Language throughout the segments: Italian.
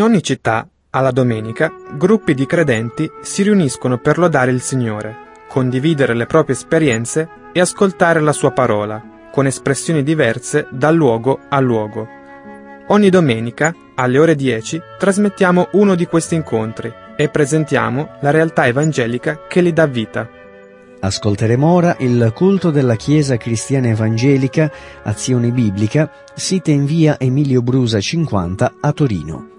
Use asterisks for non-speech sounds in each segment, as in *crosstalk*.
In ogni città, alla domenica, gruppi di credenti si riuniscono per lodare il Signore, condividere le proprie esperienze e ascoltare la sua parola, con espressioni diverse da luogo a luogo. Ogni domenica, alle ore 10, trasmettiamo uno di questi incontri e presentiamo la realtà evangelica che li dà vita. Ascolteremo ora il culto della Chiesa Cristiana Evangelica Azione Biblica, sita in via Emilio Brusa 50 a Torino.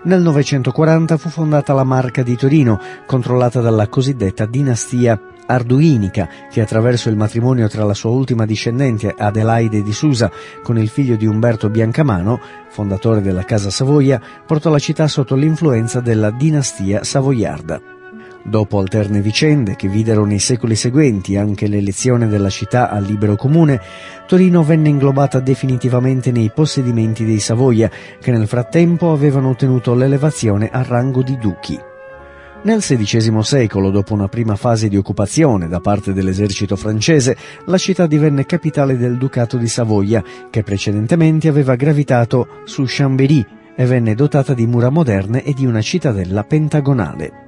Nel 940 fu fondata la Marca di Torino, controllata dalla cosiddetta dinastia arduinica, che attraverso il matrimonio tra la sua ultima discendente Adelaide di Susa con il figlio di Umberto Biancamano, fondatore della Casa Savoia, portò la città sotto l'influenza della dinastia savoiarda. Dopo alterne vicende che videro nei secoli seguenti anche l'elezione della città al libero comune, Torino venne inglobata definitivamente nei possedimenti dei Savoia, che nel frattempo avevano ottenuto l'elevazione al rango di duchi. Nel XVI secolo, dopo una prima fase di occupazione da parte dell'esercito francese, la città divenne capitale del Ducato di Savoia, che precedentemente aveva gravitato su Chambéry e venne dotata di mura moderne e di una cittadella pentagonale.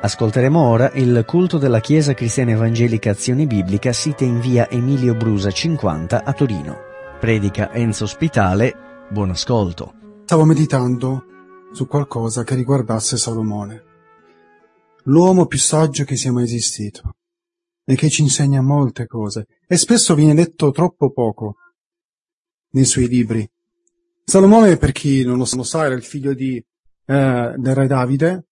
Ascolteremo ora il culto della Chiesa Cristiana Evangelica Azione Biblica sita in via Emilio Brusa 50 a Torino. Predica Enzo Spitale, buon ascolto. Stavo meditando su qualcosa che riguardasse Salomone, l'uomo più saggio che sia mai esistito e che ci insegna molte cose e spesso viene detto troppo poco nei suoi libri. Salomone, per chi non lo sa, era il figlio di, eh, del re Davide,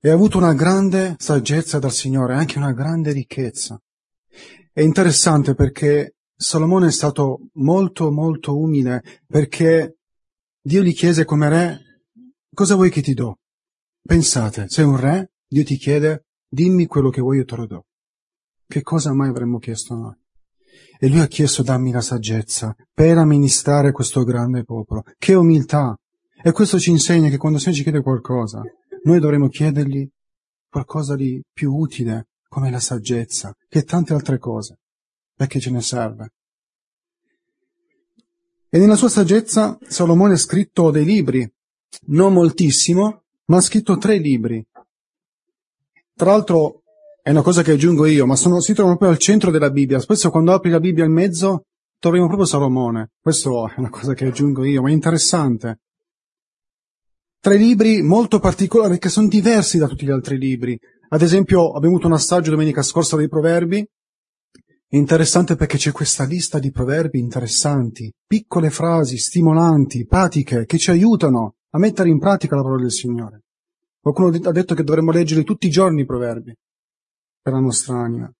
e ha avuto una grande saggezza dal Signore, anche una grande ricchezza. È interessante perché Salomone è stato molto molto umile perché Dio gli chiese come re, cosa vuoi che ti do? Pensate, sei un re, Dio ti chiede, dimmi quello che vuoi io te lo do. Che cosa mai avremmo chiesto noi? E lui ha chiesto dammi la saggezza per amministrare questo grande popolo. Che umiltà! E questo ci insegna che quando il Signore ci chiede qualcosa, noi dovremmo chiedergli qualcosa di più utile, come la saggezza, che tante altre cose, perché ce ne serve. E nella sua saggezza Salomone ha scritto dei libri, non moltissimo, ma ha scritto tre libri. Tra l'altro è una cosa che aggiungo io, ma sono, si trovano proprio al centro della Bibbia. Spesso quando apri la Bibbia in mezzo troviamo proprio Salomone. Questo è una cosa che aggiungo io, ma è interessante. Tre libri molto particolari che sono diversi da tutti gli altri libri. Ad esempio, abbiamo avuto un assaggio domenica scorsa dei proverbi. Interessante perché c'è questa lista di proverbi interessanti, piccole frasi stimolanti, pratiche, che ci aiutano a mettere in pratica la parola del Signore. Qualcuno ha detto che dovremmo leggere tutti i giorni i proverbi per la nostra anima.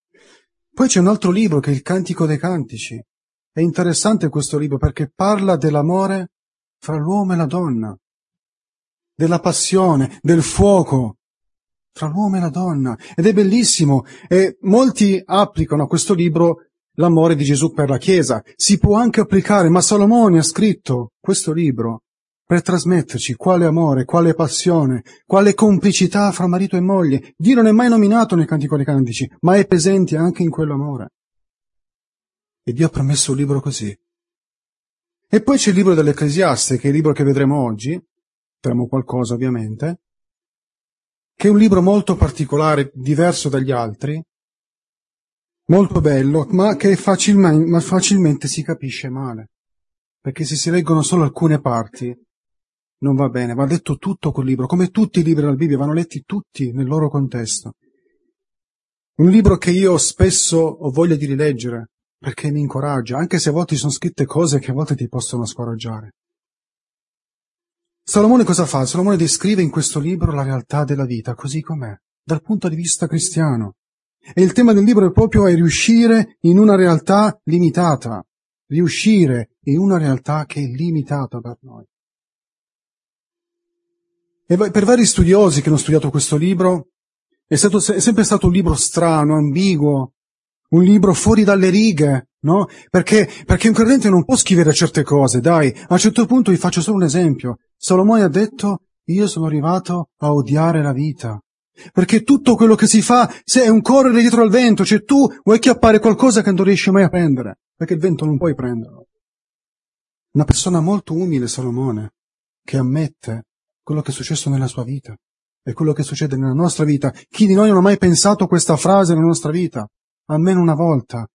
Poi c'è un altro libro che è il Cantico dei Cantici. È interessante questo libro perché parla dell'amore fra l'uomo e la donna della passione, del fuoco tra l'uomo e la donna. Ed è bellissimo. E molti applicano a questo libro l'amore di Gesù per la Chiesa. Si può anche applicare, ma Salomone ha scritto questo libro per trasmetterci quale amore, quale passione, quale complicità fra marito e moglie. Dio non è mai nominato nei Cantico dei Cantici, ma è presente anche in quell'amore. E Dio ha promesso un libro così. E poi c'è il libro dell'Ecclesiaste, che è il libro che vedremo oggi, Tremo qualcosa ovviamente, che è un libro molto particolare, diverso dagli altri, molto bello, ma che facilmente, ma facilmente si capisce male, perché se si leggono solo alcune parti non va bene, va letto tutto quel libro, come tutti i libri della Bibbia, vanno letti tutti nel loro contesto. Un libro che io spesso ho voglia di rileggere, perché mi incoraggia, anche se a volte sono scritte cose che a volte ti possono scoraggiare. Salomone cosa fa? Salomone descrive in questo libro la realtà della vita così com'è, dal punto di vista cristiano. E il tema del libro è proprio è riuscire in una realtà limitata, riuscire in una realtà che è limitata per noi. E per vari studiosi che hanno studiato questo libro, è, stato, è sempre stato un libro strano, ambiguo, un libro fuori dalle righe, no? Perché, perché un credente non può scrivere certe cose, dai. A un certo punto vi faccio solo un esempio. Salomone ha detto, io sono arrivato a odiare la vita. Perché tutto quello che si fa se è un correre dietro al vento, cioè tu vuoi chiappare qualcosa che non riesci mai a prendere, perché il vento non puoi prenderlo. Una persona molto umile, Salomone, che ammette quello che è successo nella sua vita e quello che succede nella nostra vita. Chi di noi non ha mai pensato questa frase nella nostra vita? Almeno una volta.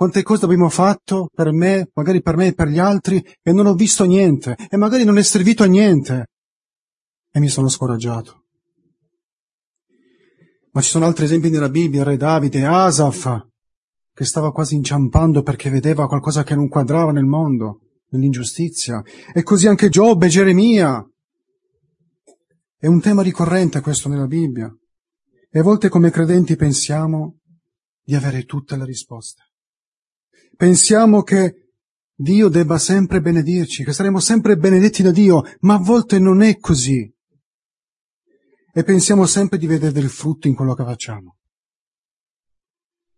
Quante cose abbiamo fatto per me, magari per me e per gli altri, e non ho visto niente, e magari non è servito a niente. E mi sono scoraggiato. Ma ci sono altri esempi nella Bibbia, Re Davide, Asaf, che stava quasi inciampando perché vedeva qualcosa che non quadrava nel mondo, nell'ingiustizia. E così anche Giobbe, Geremia, È un tema ricorrente questo nella Bibbia. E a volte come credenti pensiamo di avere tutte le risposte. Pensiamo che Dio debba sempre benedirci, che saremo sempre benedetti da Dio, ma a volte non è così. E pensiamo sempre di vedere del frutto in quello che facciamo.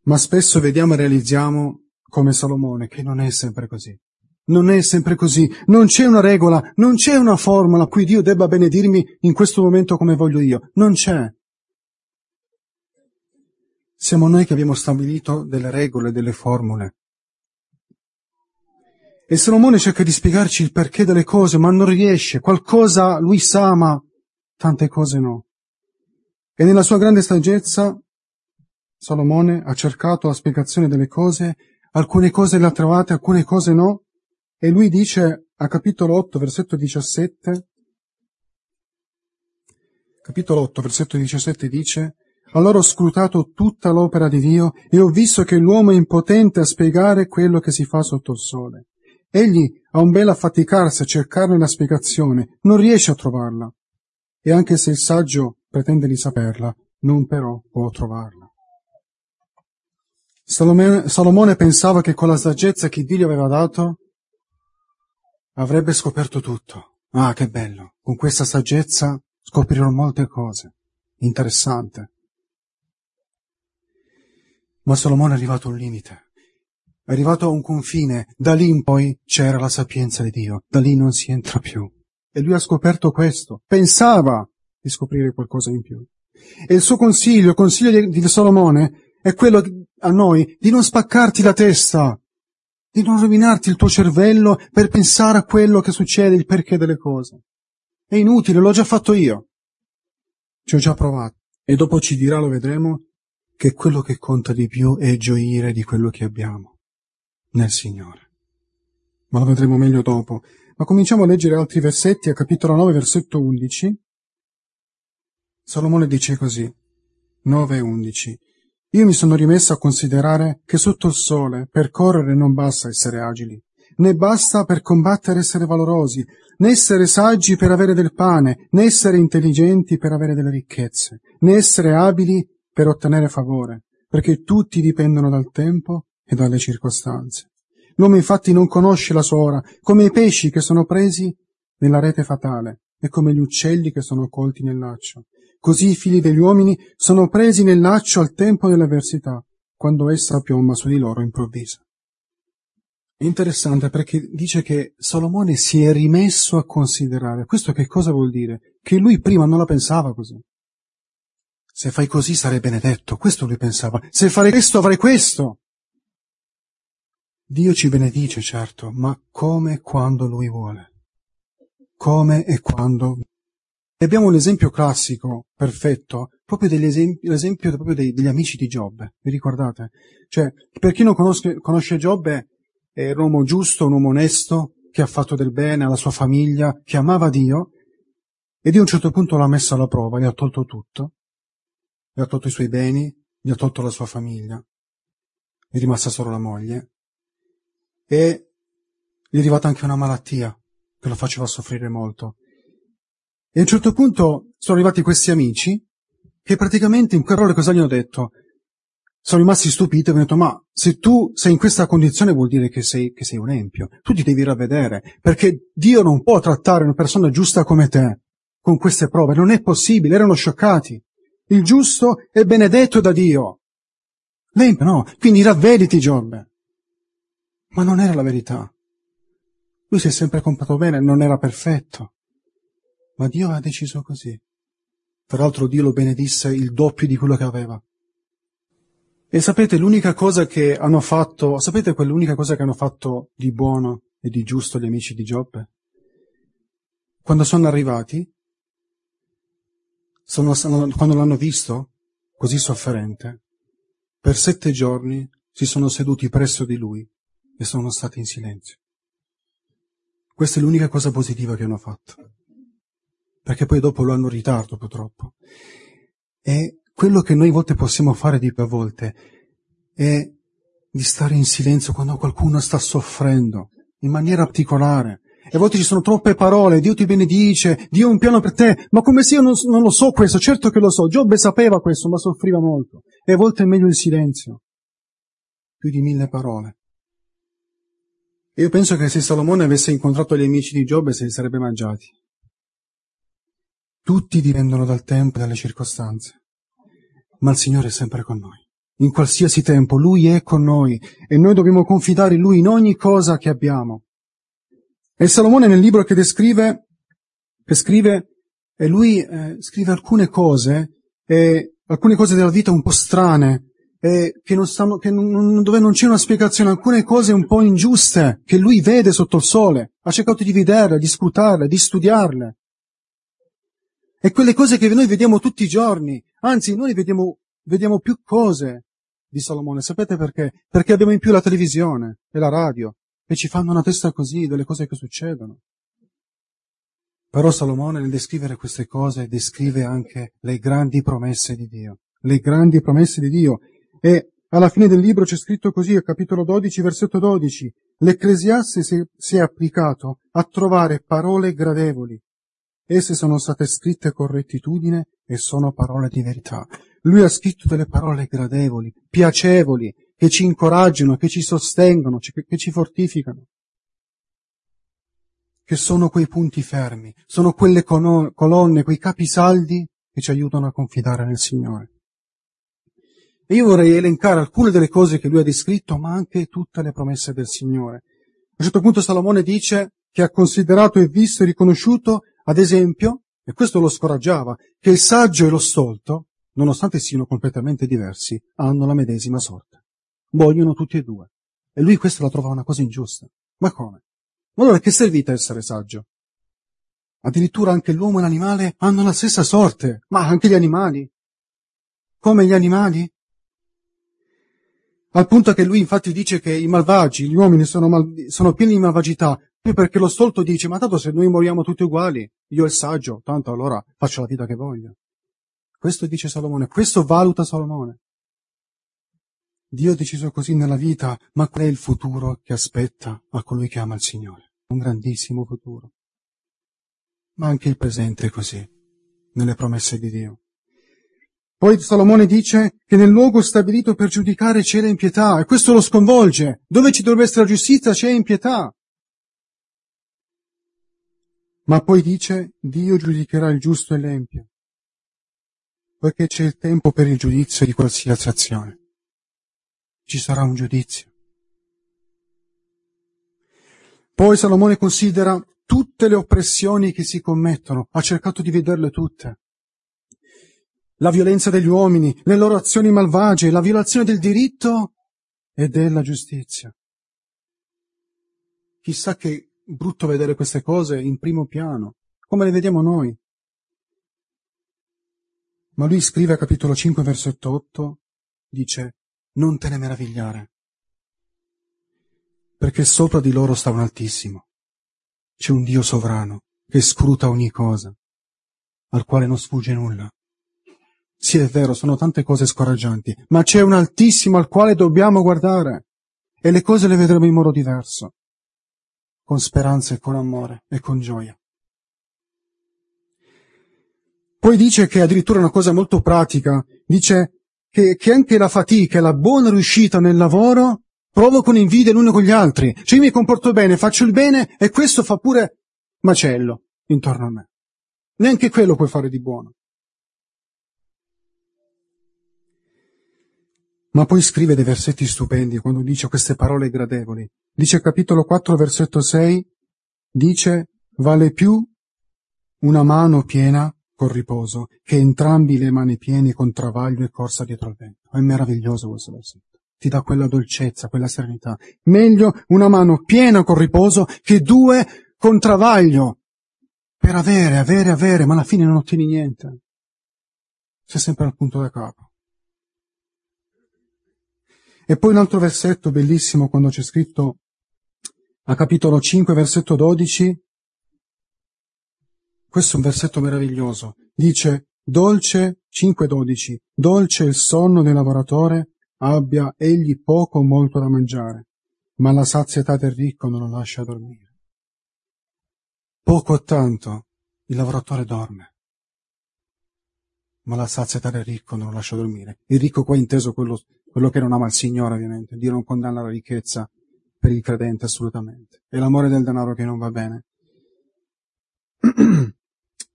Ma spesso vediamo e realizziamo, come Salomone, che non è sempre così. Non è sempre così. Non c'è una regola, non c'è una formula a cui Dio debba benedirmi in questo momento come voglio io. Non c'è. Siamo noi che abbiamo stabilito delle regole, delle formule. E Salomone cerca di spiegarci il perché delle cose, ma non riesce. Qualcosa lui sa, ma tante cose no. E nella sua grande saggezza Salomone ha cercato la spiegazione delle cose, alcune cose le ha trovate, alcune cose no, e lui dice a capitolo 8, versetto 17, capitolo 8, versetto 17 dice, allora ho scrutato tutta l'opera di Dio e ho visto che l'uomo è impotente a spiegare quello che si fa sotto il sole. Egli ha un bel affaticarsi a cercarne la spiegazione, non riesce a trovarla. E anche se il saggio pretende di saperla, non però può trovarla. Salomone, Salomone pensava che con la saggezza che Dio gli aveva dato avrebbe scoperto tutto. Ah, che bello! Con questa saggezza scoprirò molte cose. Interessante. Ma Salomone è arrivato a un limite. Arrivato a un confine. Da lì in poi c'era la sapienza di Dio. Da lì non si entra più. E lui ha scoperto questo. Pensava di scoprire qualcosa in più. E il suo consiglio, il consiglio di Salomone, è quello a noi di non spaccarti la testa, di non rovinarti il tuo cervello per pensare a quello che succede, il perché delle cose. È inutile, l'ho già fatto io. Ci ho già provato. E dopo ci dirà, lo vedremo, che quello che conta di più è gioire di quello che abbiamo nel Signore. Ma lo vedremo meglio dopo. Ma cominciamo a leggere altri versetti a capitolo 9, versetto 11. Salomone dice così, 9 e 11. Io mi sono rimesso a considerare che sotto il sole per correre non basta essere agili, né basta per combattere essere valorosi, né essere saggi per avere del pane, né essere intelligenti per avere delle ricchezze, né essere abili per ottenere favore, perché tutti dipendono dal tempo e dalle circostanze. L'uomo infatti non conosce la sua ora, come i pesci che sono presi nella rete fatale e come gli uccelli che sono colti nel laccio. Così i figli degli uomini sono presi nel laccio al tempo dell'avversità, quando essa piomba su di loro improvvisa. Interessante perché dice che Salomone si è rimesso a considerare. Questo che cosa vuol dire? Che lui prima non la pensava così. Se fai così sarai benedetto, questo lui pensava. Se farei questo avrai questo. Dio ci benedice, certo, ma come e quando lui vuole. Come e quando e abbiamo l'esempio classico, perfetto, proprio dell'esempio, l'esempio proprio dei, degli amici di Giobbe. Vi ricordate? Cioè, per chi non conosce, conosce Giobbe, è un uomo giusto, un uomo onesto, che ha fatto del bene alla sua famiglia, che amava Dio, e di un certo punto l'ha messo alla prova, gli ha tolto tutto, gli ha tolto i suoi beni, gli ha tolto la sua famiglia, è rimasta solo la moglie, e gli è arrivata anche una malattia che lo faceva soffrire molto. E a un certo punto sono arrivati questi amici che praticamente in quelle parole cosa gli hanno detto? Sono rimasti stupiti e hanno detto, ma se tu sei in questa condizione vuol dire che sei, che sei un empio. Tu ti devi ravvedere, perché Dio non può trattare una persona giusta come te con queste prove. Non è possibile, erano scioccati. Il giusto è benedetto da Dio. L'empio no, quindi ravvediti Giobbe. Ma non era la verità. Lui si è sempre comportato bene, non era perfetto. Ma Dio ha deciso così. Tra l'altro Dio lo benedisse il doppio di quello che aveva. E sapete l'unica cosa che hanno fatto, sapete quell'unica cosa che hanno fatto di buono e di giusto gli amici di Giobbe? Quando sono arrivati, sono, quando l'hanno visto così sofferente, per sette giorni si sono seduti presso di lui e sono stati in silenzio. Questa è l'unica cosa positiva che hanno fatto perché poi dopo lo hanno ritardo purtroppo. E quello che noi a volte possiamo fare di più a volte è di stare in silenzio quando qualcuno sta soffrendo, in maniera particolare. E a volte ci sono troppe parole, Dio ti benedice, Dio ha un piano per te, ma come se io non, non lo so questo, certo che lo so, Giobbe sapeva questo, ma soffriva molto. E a volte è meglio il silenzio, più di mille parole. Io penso che se Salomone avesse incontrato gli amici di Giobbe se li sarebbe mangiati. Tutti dipendono dal tempo e dalle circostanze, ma il Signore è sempre con noi. In qualsiasi tempo Lui è con noi e noi dobbiamo confidare in Lui in ogni cosa che abbiamo. E Salomone nel libro che descrive, che scrive, e lui eh, scrive alcune cose, e alcune cose della vita un po' strane, e che non stanno, che non, dove non c'è una spiegazione, alcune cose un po' ingiuste, che lui vede sotto il sole, ha cercato di vederle, di scrutarle, di studiarle. E quelle cose che noi vediamo tutti i giorni, anzi noi vediamo, vediamo più cose di Salomone, sapete perché? Perché abbiamo in più la televisione e la radio, e ci fanno una testa così delle cose che succedono. Però Salomone nel descrivere queste cose descrive anche le grandi promesse di Dio, le grandi promesse di Dio. E alla fine del libro c'è scritto così, al capitolo 12, versetto 12, l'Ecclesiaste si, si è applicato a trovare parole gradevoli. Esse sono state scritte con rettitudine e sono parole di verità. Lui ha scritto delle parole gradevoli, piacevoli, che ci incoraggiano, che ci sostengono, che ci fortificano, che sono quei punti fermi, sono quelle colonne, quei capisaldi che ci aiutano a confidare nel Signore. E io vorrei elencare alcune delle cose che lui ha descritto, ma anche tutte le promesse del Signore. A un certo punto Salomone dice che ha considerato e visto e riconosciuto, ad esempio, e questo lo scoraggiava, che il saggio e lo stolto, nonostante siano completamente diversi, hanno la medesima sorte vogliono tutti e due. E lui questo la trova una cosa ingiusta. Ma come? Ma allora che servita essere saggio? Addirittura anche l'uomo e l'animale hanno la stessa sorte, ma anche gli animali. Come gli animali? Al punto che lui infatti dice che i malvagi, gli uomini sono, mal, sono pieni di malvagità, perché lo stolto dice, ma tanto se noi moriamo tutti uguali, io il saggio, tanto allora faccio la vita che voglio. Questo dice Salomone, questo valuta Salomone. Dio ha deciso così nella vita, ma qual è il futuro che aspetta a colui che ama il Signore? Un grandissimo futuro. Ma anche il presente è così, nelle promesse di Dio. Poi Salomone dice che nel luogo stabilito per giudicare c'è l'impietà, e questo lo sconvolge. Dove ci dovrebbe essere la giustizia c'è impietà. Ma poi dice Dio giudicherà il giusto e l'empio, poiché c'è il tempo per il giudizio di qualsiasi azione ci sarà un giudizio. Poi Salomone considera tutte le oppressioni che si commettono, ha cercato di vederle tutte. La violenza degli uomini, le loro azioni malvagie, la violazione del diritto e della giustizia. Chissà che brutto vedere queste cose in primo piano, come le vediamo noi. Ma lui scrive a capitolo 5, versetto 8, dice, non te ne meravigliare, perché sopra di loro sta un Altissimo. C'è un Dio sovrano che scruta ogni cosa, al quale non sfugge nulla. Sì, è vero, sono tante cose scoraggianti, ma c'è un Altissimo al quale dobbiamo guardare e le cose le vedremo in modo diverso, con speranza e con amore e con gioia. Poi dice che addirittura una cosa molto pratica, dice che, che anche la fatica e la buona riuscita nel lavoro provocano invidia l'uno con gli altri. Cioè io mi comporto bene, faccio il bene e questo fa pure macello intorno a me. Neanche quello puoi fare di buono. Ma poi scrive dei versetti stupendi quando dice queste parole gradevoli. Dice capitolo 4 versetto 6, dice vale più una mano piena col riposo, che entrambi le mani piene con travaglio e corsa dietro al vento. È meraviglioso questo versetto. Ti dà quella dolcezza, quella serenità. Meglio una mano piena col riposo che due con travaglio. Per avere, avere, avere, ma alla fine non ottieni niente. Sei sempre al punto da capo. E poi un altro versetto bellissimo quando c'è scritto a capitolo 5, versetto 12, questo è un versetto meraviglioso. Dice, dolce, 5.12, dolce il sonno del lavoratore, abbia egli poco o molto da mangiare, ma la sazietà del ricco non lo lascia dormire. poco o tanto, il lavoratore dorme. Ma la sazietà del ricco non lo lascia dormire. Il ricco qua è inteso quello, quello che non ama il Signore, ovviamente. Dio non condanna la ricchezza per il credente, assolutamente. È l'amore del denaro che non va bene. *clears throat*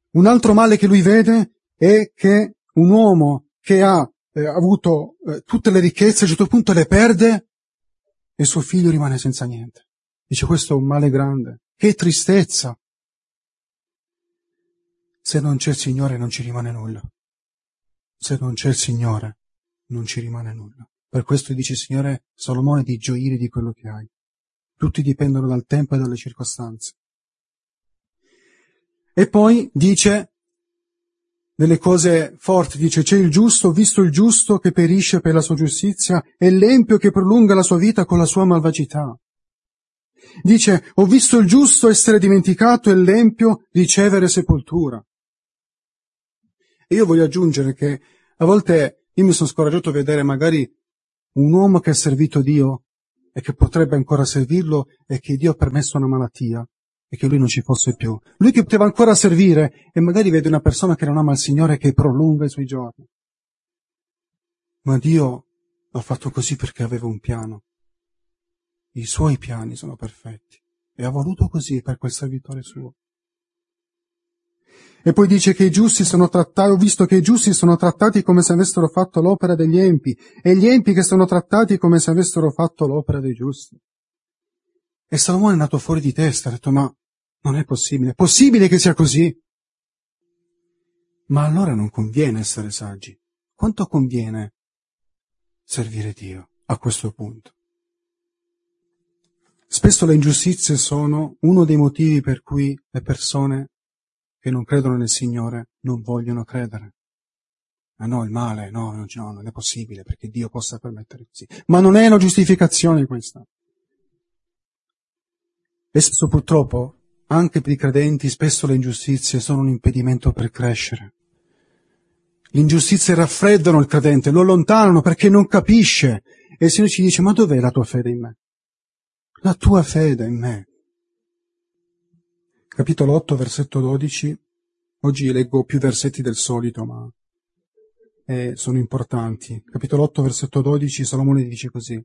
Un altro male che lui vede è che un uomo che ha eh, avuto eh, tutte le ricchezze, a un certo punto le perde e suo figlio rimane senza niente. Dice questo è un male grande. Che tristezza! Se non c'è il Signore non ci rimane nulla. Se non c'è il Signore non ci rimane nulla. Per questo dice il Signore Salomone di gioire di quello che hai. Tutti dipendono dal tempo e dalle circostanze. E poi dice delle cose forti, dice c'è il giusto, visto il giusto che perisce per la sua giustizia e l'empio che prolunga la sua vita con la sua malvagità. Dice ho visto il giusto essere dimenticato e l'empio ricevere sepoltura. E io voglio aggiungere che a volte io mi sono scoraggiato a vedere magari un uomo che ha servito Dio e che potrebbe ancora servirlo e che Dio ha permesso una malattia e che lui non ci fosse più. Lui che poteva ancora servire e magari vede una persona che non ama il Signore che prolunga i suoi giorni. Ma Dio ha fatto così perché aveva un piano. I suoi piani sono perfetti e ha voluto così per quel servitore suo. E poi dice che i giusti sono trattati, ho visto che i giusti sono trattati come se avessero fatto l'opera degli empi, e gli empi che sono trattati come se avessero fatto l'opera dei giusti. E Salomone è nato fuori di testa, ha detto, ma non è possibile, è possibile che sia così? Ma allora non conviene essere saggi. Quanto conviene servire Dio a questo punto? Spesso le ingiustizie sono uno dei motivi per cui le persone che non credono nel Signore non vogliono credere. Ma no, il male, no, no, no, non è possibile perché Dio possa permettere così. Ma non è una giustificazione questa. E spesso purtroppo, anche per i credenti, spesso le ingiustizie sono un impedimento per crescere. Le ingiustizie raffreddano il credente, lo allontanano perché non capisce. E il Signore ci dice, ma dov'è la tua fede in me? La tua fede in me capitolo 8, versetto 12. Oggi leggo più versetti del solito, ma eh, sono importanti. Capitolo 8, versetto 12, Salomone dice così.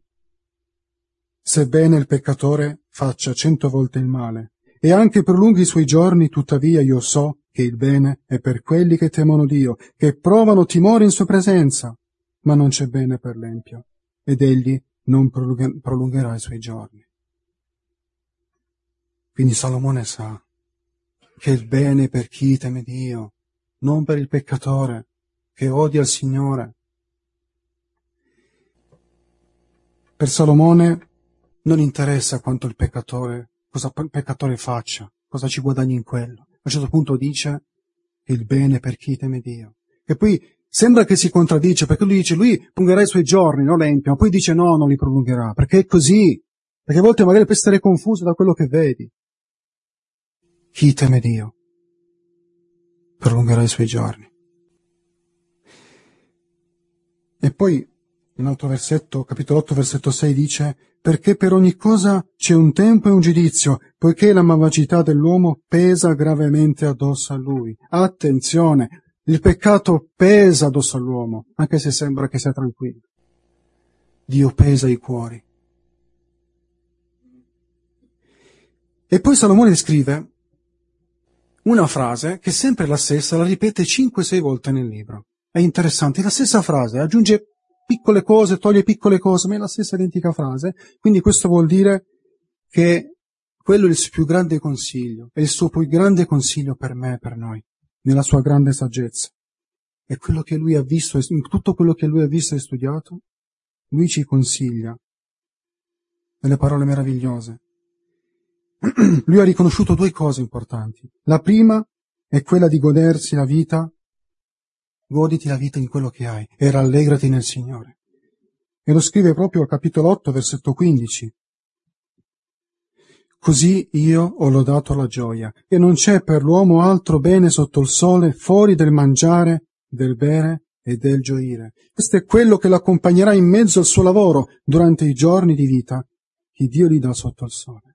Sebbene il peccatore faccia cento volte il male, e anche prolunghi i suoi giorni, tuttavia io so che il bene è per quelli che temono Dio, che provano timore in sua presenza, ma non c'è bene per l'empio, ed egli non prolungherà i suoi giorni. Quindi Salomone sa che il bene per chi teme Dio, non per il peccatore che odia il Signore. Per Salomone non interessa quanto il peccatore, cosa il peccatore faccia, cosa ci guadagni in quello. A un certo punto dice il bene per chi teme Dio. E poi sembra che si contraddice, perché lui dice lui prolungherà i suoi giorni, no l'empio, ma poi dice no, non li prolungherà, perché è così. Perché a volte magari puoi essere confuso da quello che vedi. Chi teme Dio prolungherà i suoi giorni. E poi, un altro versetto, capitolo 8, versetto 6 dice, perché per ogni cosa c'è un tempo e un giudizio, poiché la malvagità dell'uomo pesa gravemente addosso a lui. Attenzione, il peccato pesa addosso all'uomo, anche se sembra che sia tranquillo. Dio pesa i cuori. E poi Salomone scrive, una frase che è sempre la stessa, la ripete 5-6 volte nel libro. È interessante, è la stessa frase, aggiunge piccole cose, toglie piccole cose, ma è la stessa identica frase. Quindi questo vuol dire che quello è il suo più grande consiglio, è il suo più grande consiglio per me e per noi, nella sua grande saggezza. E quello che lui ha visto, tutto quello che lui ha visto e studiato, lui ci consiglia delle parole meravigliose. *clears throat* lui ha riconosciuto due cose importanti. La prima è quella di godersi la vita, goditi la vita in quello che hai e rallegrati nel Signore. E lo scrive proprio al capitolo 8, versetto 15. Così io ho lodato la gioia, e non c'è per l'uomo altro bene sotto il sole fuori del mangiare, del bere e del gioire. Questo è quello che l'accompagnerà in mezzo al suo lavoro durante i giorni di vita che Dio gli dà sotto il sole.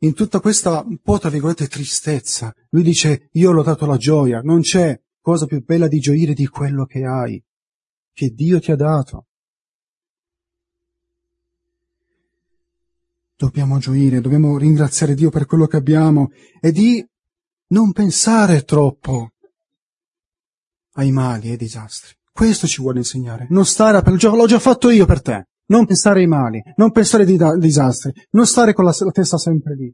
In tutta questa un po' tra virgolette tristezza, lui dice io l'ho dato la gioia, non c'è cosa più bella di gioire di quello che hai, che Dio ti ha dato. Dobbiamo gioire, dobbiamo ringraziare Dio per quello che abbiamo e di non pensare troppo ai mali e ai disastri. Questo ci vuole insegnare. Non stare a per l'ho già fatto io per te. Non pensare ai mali, non pensare ai disastri, non stare con la, testa sempre lì.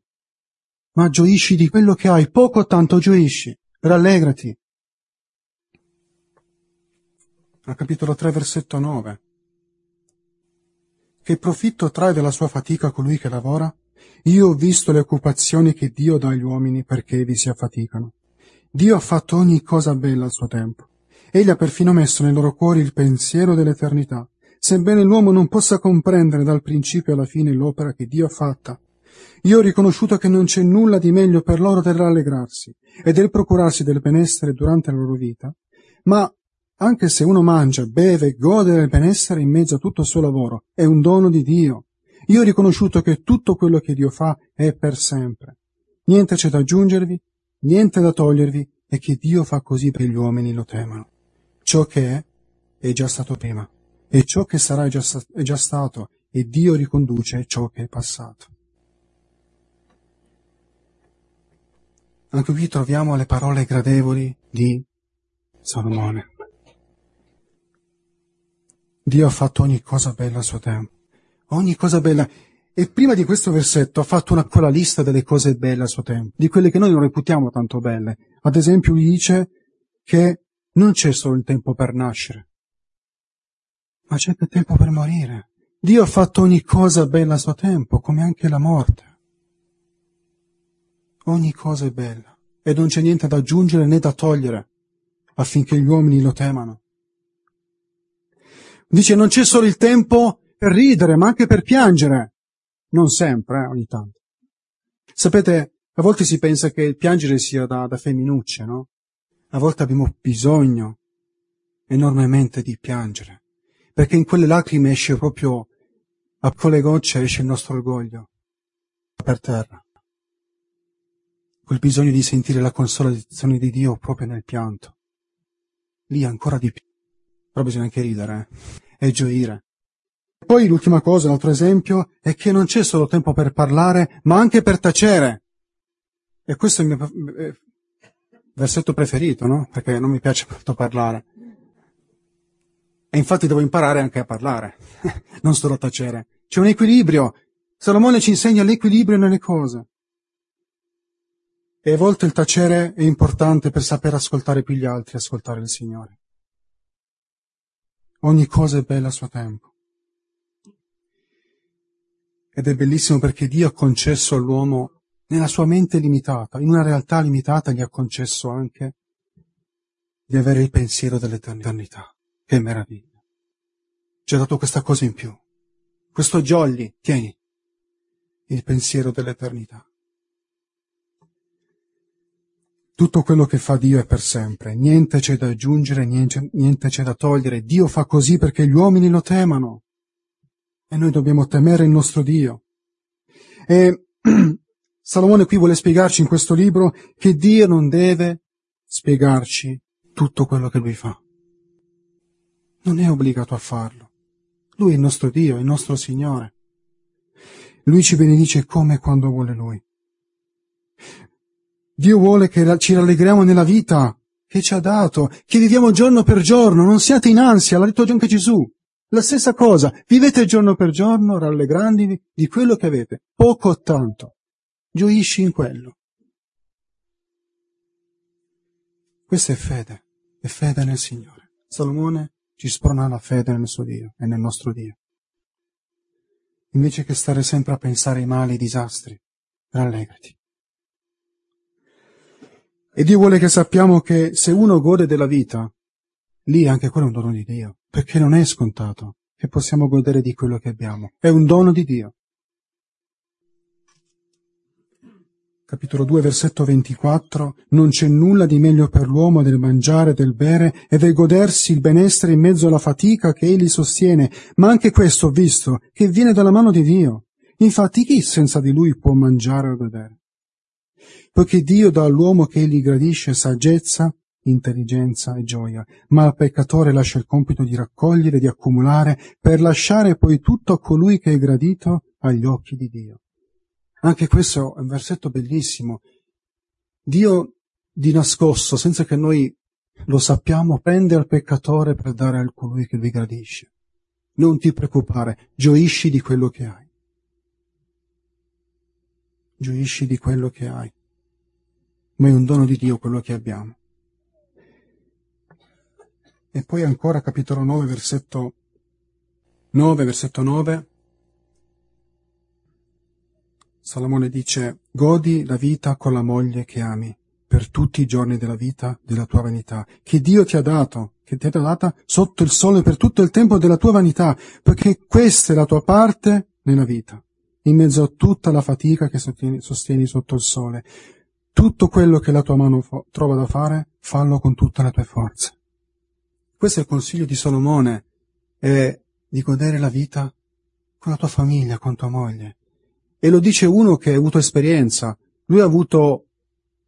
Ma gioisci di quello che hai, poco o tanto gioisci, rallegrati. Al capitolo 3, versetto 9. Che profitto trae della sua fatica colui che lavora? Io ho visto le occupazioni che Dio dà agli uomini perché vi si affaticano. Dio ha fatto ogni cosa bella al suo tempo. Egli ha perfino messo nei loro cuori il pensiero dell'eternità sebbene l'uomo non possa comprendere dal principio alla fine l'opera che Dio ha fatta. Io ho riconosciuto che non c'è nulla di meglio per loro del rallegrarsi e del procurarsi del benessere durante la loro vita, ma anche se uno mangia, beve e gode del benessere in mezzo a tutto il suo lavoro, è un dono di Dio. Io ho riconosciuto che tutto quello che Dio fa è per sempre. Niente c'è da aggiungervi, niente da togliervi, e che Dio fa così perché gli uomini lo temano. Ciò che è, è già stato prima e ciò che sarà è già, è già stato, e Dio riconduce ciò che è passato. Anche qui troviamo le parole gradevoli di Salomone. Dio ha fatto ogni cosa bella a suo tempo. Ogni cosa bella. E prima di questo versetto ha fatto una quella lista delle cose belle a suo tempo, di quelle che noi non reputiamo tanto belle. Ad esempio, dice che non c'è solo il tempo per nascere, ma c'è anche tempo per morire. Dio ha fatto ogni cosa bella a suo tempo, come anche la morte. Ogni cosa è bella e non c'è niente da aggiungere né da togliere affinché gli uomini lo temano. Dice non c'è solo il tempo per ridere, ma anche per piangere. Non sempre, eh, ogni tanto. Sapete, a volte si pensa che il piangere sia da, da femminucce, no? A volte abbiamo bisogno enormemente di piangere perché in quelle lacrime esce proprio, a quelle gocce esce il nostro orgoglio per terra. Quel bisogno di sentire la consolazione di Dio proprio nel pianto. Lì ancora di più. Però bisogna anche ridere eh? e gioire. Poi l'ultima cosa, l'altro esempio, è che non c'è solo tempo per parlare, ma anche per tacere. E questo è il mio eh, versetto preferito, no? Perché non mi piace molto parlare. E infatti devo imparare anche a parlare, *laughs* non solo a tacere. C'è un equilibrio. Salomone ci insegna l'equilibrio nelle cose. E a volte il tacere è importante per saper ascoltare più gli altri, ascoltare il Signore. Ogni cosa è bella a suo tempo. Ed è bellissimo perché Dio ha concesso all'uomo, nella sua mente limitata, in una realtà limitata, gli ha concesso anche di avere il pensiero dell'eternità. Che meraviglia. Ci ha dato questa cosa in più. Questo jolly, tieni, il pensiero dell'eternità. Tutto quello che fa Dio è per sempre, niente c'è da aggiungere, niente, niente c'è da togliere. Dio fa così perché gli uomini lo temano. E noi dobbiamo temere il nostro Dio. E *clears throat* Salomone qui vuole spiegarci in questo libro che Dio non deve spiegarci tutto quello che lui fa non è obbligato a farlo. Lui è il nostro Dio, il nostro Signore. Lui ci benedice come e quando vuole Lui. Dio vuole che ci rallegriamo nella vita che ci ha dato, che viviamo giorno per giorno, non siate in ansia, l'ha detto anche Gesù. La stessa cosa, vivete giorno per giorno rallegrandovi di quello che avete, poco o tanto. Gioisci in quello. Questa è fede, è fede nel Signore. Salomone ci sprona la fede nel suo Dio e nel nostro Dio. Invece che stare sempre a pensare ai mali e ai disastri, rallegrati. E Dio vuole che sappiamo che se uno gode della vita, lì anche quello è un dono di Dio, perché non è scontato che possiamo godere di quello che abbiamo. È un dono di Dio. Capitolo 2, versetto 24, non c'è nulla di meglio per l'uomo del mangiare, del bere e del godersi il benessere in mezzo alla fatica che egli sostiene, ma anche questo ho visto, che viene dalla mano di Dio. Infatti chi senza di lui può mangiare o godere? Poiché Dio dà all'uomo che egli gradisce saggezza, intelligenza e gioia, ma al peccatore lascia il compito di raccogliere, di accumulare, per lasciare poi tutto a colui che è gradito agli occhi di Dio. Anche questo è un versetto bellissimo. Dio di nascosto, senza che noi lo sappiamo, prende al peccatore per dare a colui che lui gradisce. Non ti preoccupare, gioisci di quello che hai. Gioisci di quello che hai. Ma è un dono di Dio quello che abbiamo. E poi ancora capitolo 9, versetto 9, versetto 9. Salomone dice, godi la vita con la moglie che ami per tutti i giorni della vita della tua vanità, che Dio ti ha dato, che ti ha data sotto il sole per tutto il tempo della tua vanità, perché questa è la tua parte nella vita, in mezzo a tutta la fatica che sostieni, sostieni sotto il sole. Tutto quello che la tua mano fo- trova da fare, fallo con tutte le tue forze. Questo è il consiglio di Salomone, è di godere la vita con la tua famiglia, con tua moglie. E lo dice uno che ha avuto esperienza. Lui ha avuto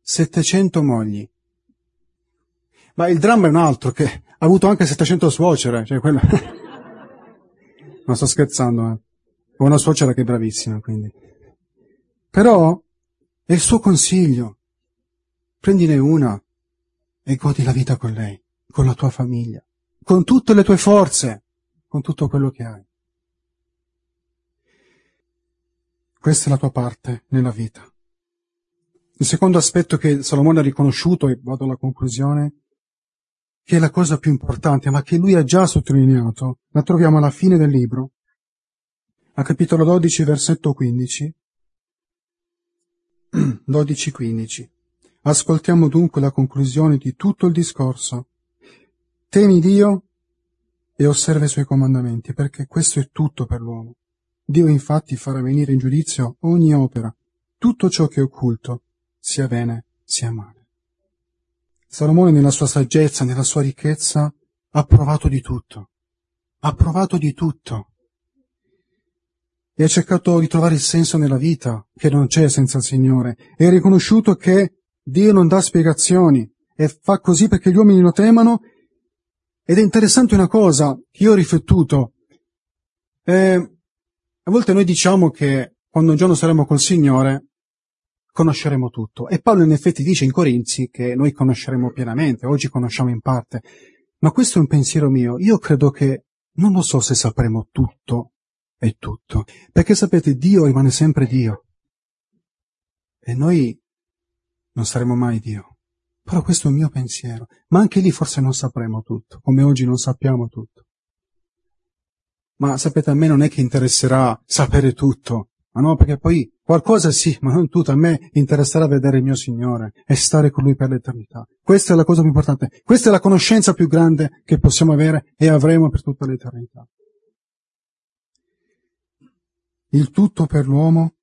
700 mogli. Ma il dramma è un altro, che ha avuto anche 700 suocere, cioè quello... *laughs* non sto scherzando, eh. Ho una suocera che è bravissima, quindi. Però è il suo consiglio. Prendine una e godi la vita con lei, con la tua famiglia, con tutte le tue forze, con tutto quello che hai. Questa è la tua parte nella vita. Il secondo aspetto che Salomone ha riconosciuto, e vado alla conclusione, che è la cosa più importante, ma che lui ha già sottolineato, la troviamo alla fine del libro, a capitolo 12, versetto 15. 12-15. *clears throat* Ascoltiamo dunque la conclusione di tutto il discorso. Temi Dio e osserva i suoi comandamenti, perché questo è tutto per l'uomo. Dio infatti farà venire in giudizio ogni opera, tutto ciò che è occulto, sia bene sia male. Salomone nella sua saggezza, nella sua ricchezza, ha provato di tutto. Ha provato di tutto. E ha cercato di trovare il senso nella vita, che non c'è senza il Signore, e ha riconosciuto che Dio non dà spiegazioni, e fa così perché gli uomini lo temano. Ed è interessante una cosa che io ho riflettuto. Eh, a volte noi diciamo che quando un giorno saremo col Signore, conosceremo tutto. E Paolo in effetti dice in Corinzi che noi conosceremo pienamente, oggi conosciamo in parte. Ma questo è un pensiero mio. Io credo che non lo so se sapremo tutto e tutto. Perché sapete, Dio rimane sempre Dio. E noi non saremo mai Dio. Però questo è il mio pensiero. Ma anche lì forse non sapremo tutto, come oggi non sappiamo tutto. Ma sapete, a me non è che interesserà sapere tutto, ma no, perché poi qualcosa sì, ma non tutto. A me interesserà vedere il mio Signore e stare con Lui per l'eternità. Questa è la cosa più importante. Questa è la conoscenza più grande che possiamo avere e avremo per tutta l'eternità. Il tutto per l'uomo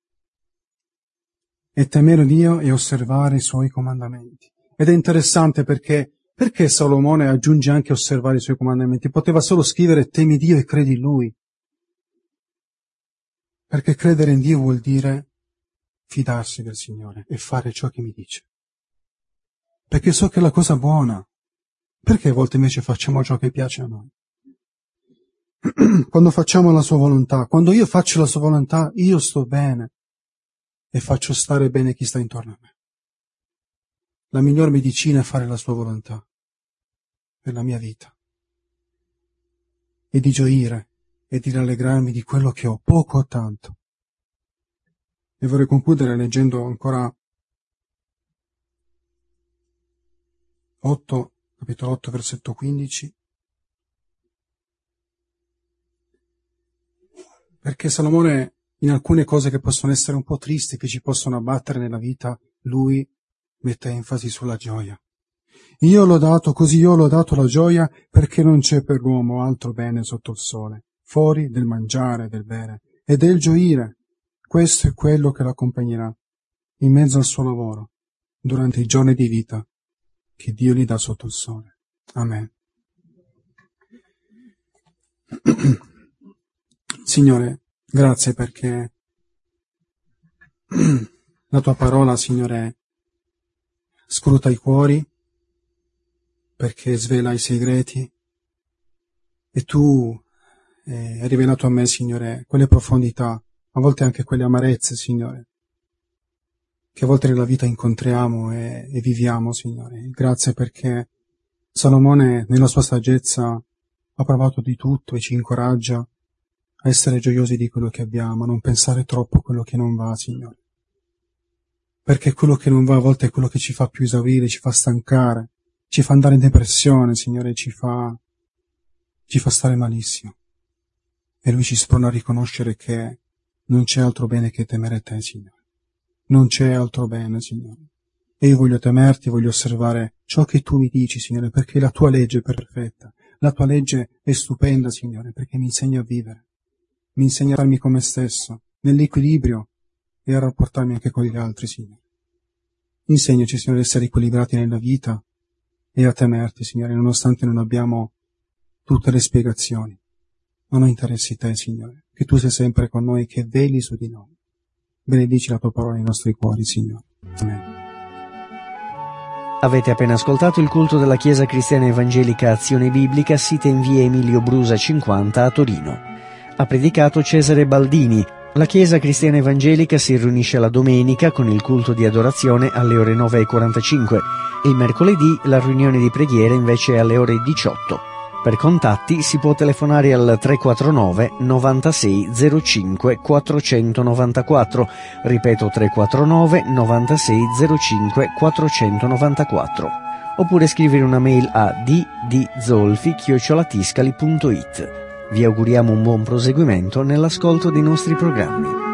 è temere Dio e osservare i Suoi comandamenti. Ed è interessante perché perché Salomone aggiunge anche osservare i suoi comandamenti? Poteva solo scrivere temi Dio e credi in Lui. Perché credere in Dio vuol dire fidarsi del Signore e fare ciò che mi dice. Perché so che è la cosa buona. Perché a volte invece facciamo ciò che piace a noi? *clears throat* Quando facciamo la sua volontà, quando io faccio la sua volontà, io sto bene e faccio stare bene chi sta intorno a me. La miglior medicina è fare la sua volontà per la mia vita e di gioire e di rallegrarmi di quello che ho, poco o tanto. E vorrei concludere leggendo ancora 8, capitolo 8, versetto 15. Perché Salomone, in alcune cose che possono essere un po' tristi, che ci possono abbattere nella vita, lui mette enfasi sulla gioia. Io l'ho dato, così io l'ho dato la gioia, perché non c'è per l'uomo altro bene sotto il sole fuori del mangiare, del bere e del gioire. Questo è quello che l'accompagnerà in mezzo al suo lavoro, durante i giorni di vita che Dio gli dà sotto il sole. Amen. *clears throat* Signore, grazie perché *clears throat* la tua parola, Signore, scruta i cuori perché svela i segreti e tu eh, hai rivelato a me, Signore, quelle profondità, a volte anche quelle amarezze, Signore, che a volte nella vita incontriamo e, e viviamo, Signore. Grazie perché Salomone, nella sua saggezza, ha provato di tutto e ci incoraggia a essere gioiosi di quello che abbiamo, a non pensare troppo a quello che non va, Signore. Perché quello che non va a volte è quello che ci fa più esaurire, ci fa stancare, ci fa andare in depressione, Signore, ci fa, ci fa stare malissimo. E Lui ci sprona a riconoscere che non c'è altro bene che temere te, Signore. Non c'è altro bene, Signore. E io voglio temerti, voglio osservare ciò che tu mi dici, Signore, perché la tua legge è perfetta. La tua legge è stupenda, Signore, perché mi insegna a vivere. Mi insegna a farmi come stesso, nell'equilibrio e a rapportarmi anche con gli altri, Signore. Insegnaci, Signore, ad essere equilibrati nella vita e a temerti, Signore, nonostante non abbiamo tutte le spiegazioni. Non ho interessi te, Signore, che tu sei sempre con noi, che veli su di noi. Benedici la tua parola nei nostri cuori, Signore. Amen. Avete appena ascoltato il culto della Chiesa Cristiana Evangelica Azione Biblica, sita in via Emilio Brusa 50 a Torino. Ha predicato Cesare Baldini. La Chiesa Cristiana Evangelica si riunisce la domenica con il culto di adorazione alle ore 9.45 e il mercoledì la riunione di preghiera invece è alle ore 18. Per contatti si può telefonare al 349 96 05 494, ripeto 349 96 05 494, oppure scrivere una mail a ddzolfi-tiscali.it. Vi auguriamo un buon proseguimento nell'ascolto dei nostri programmi.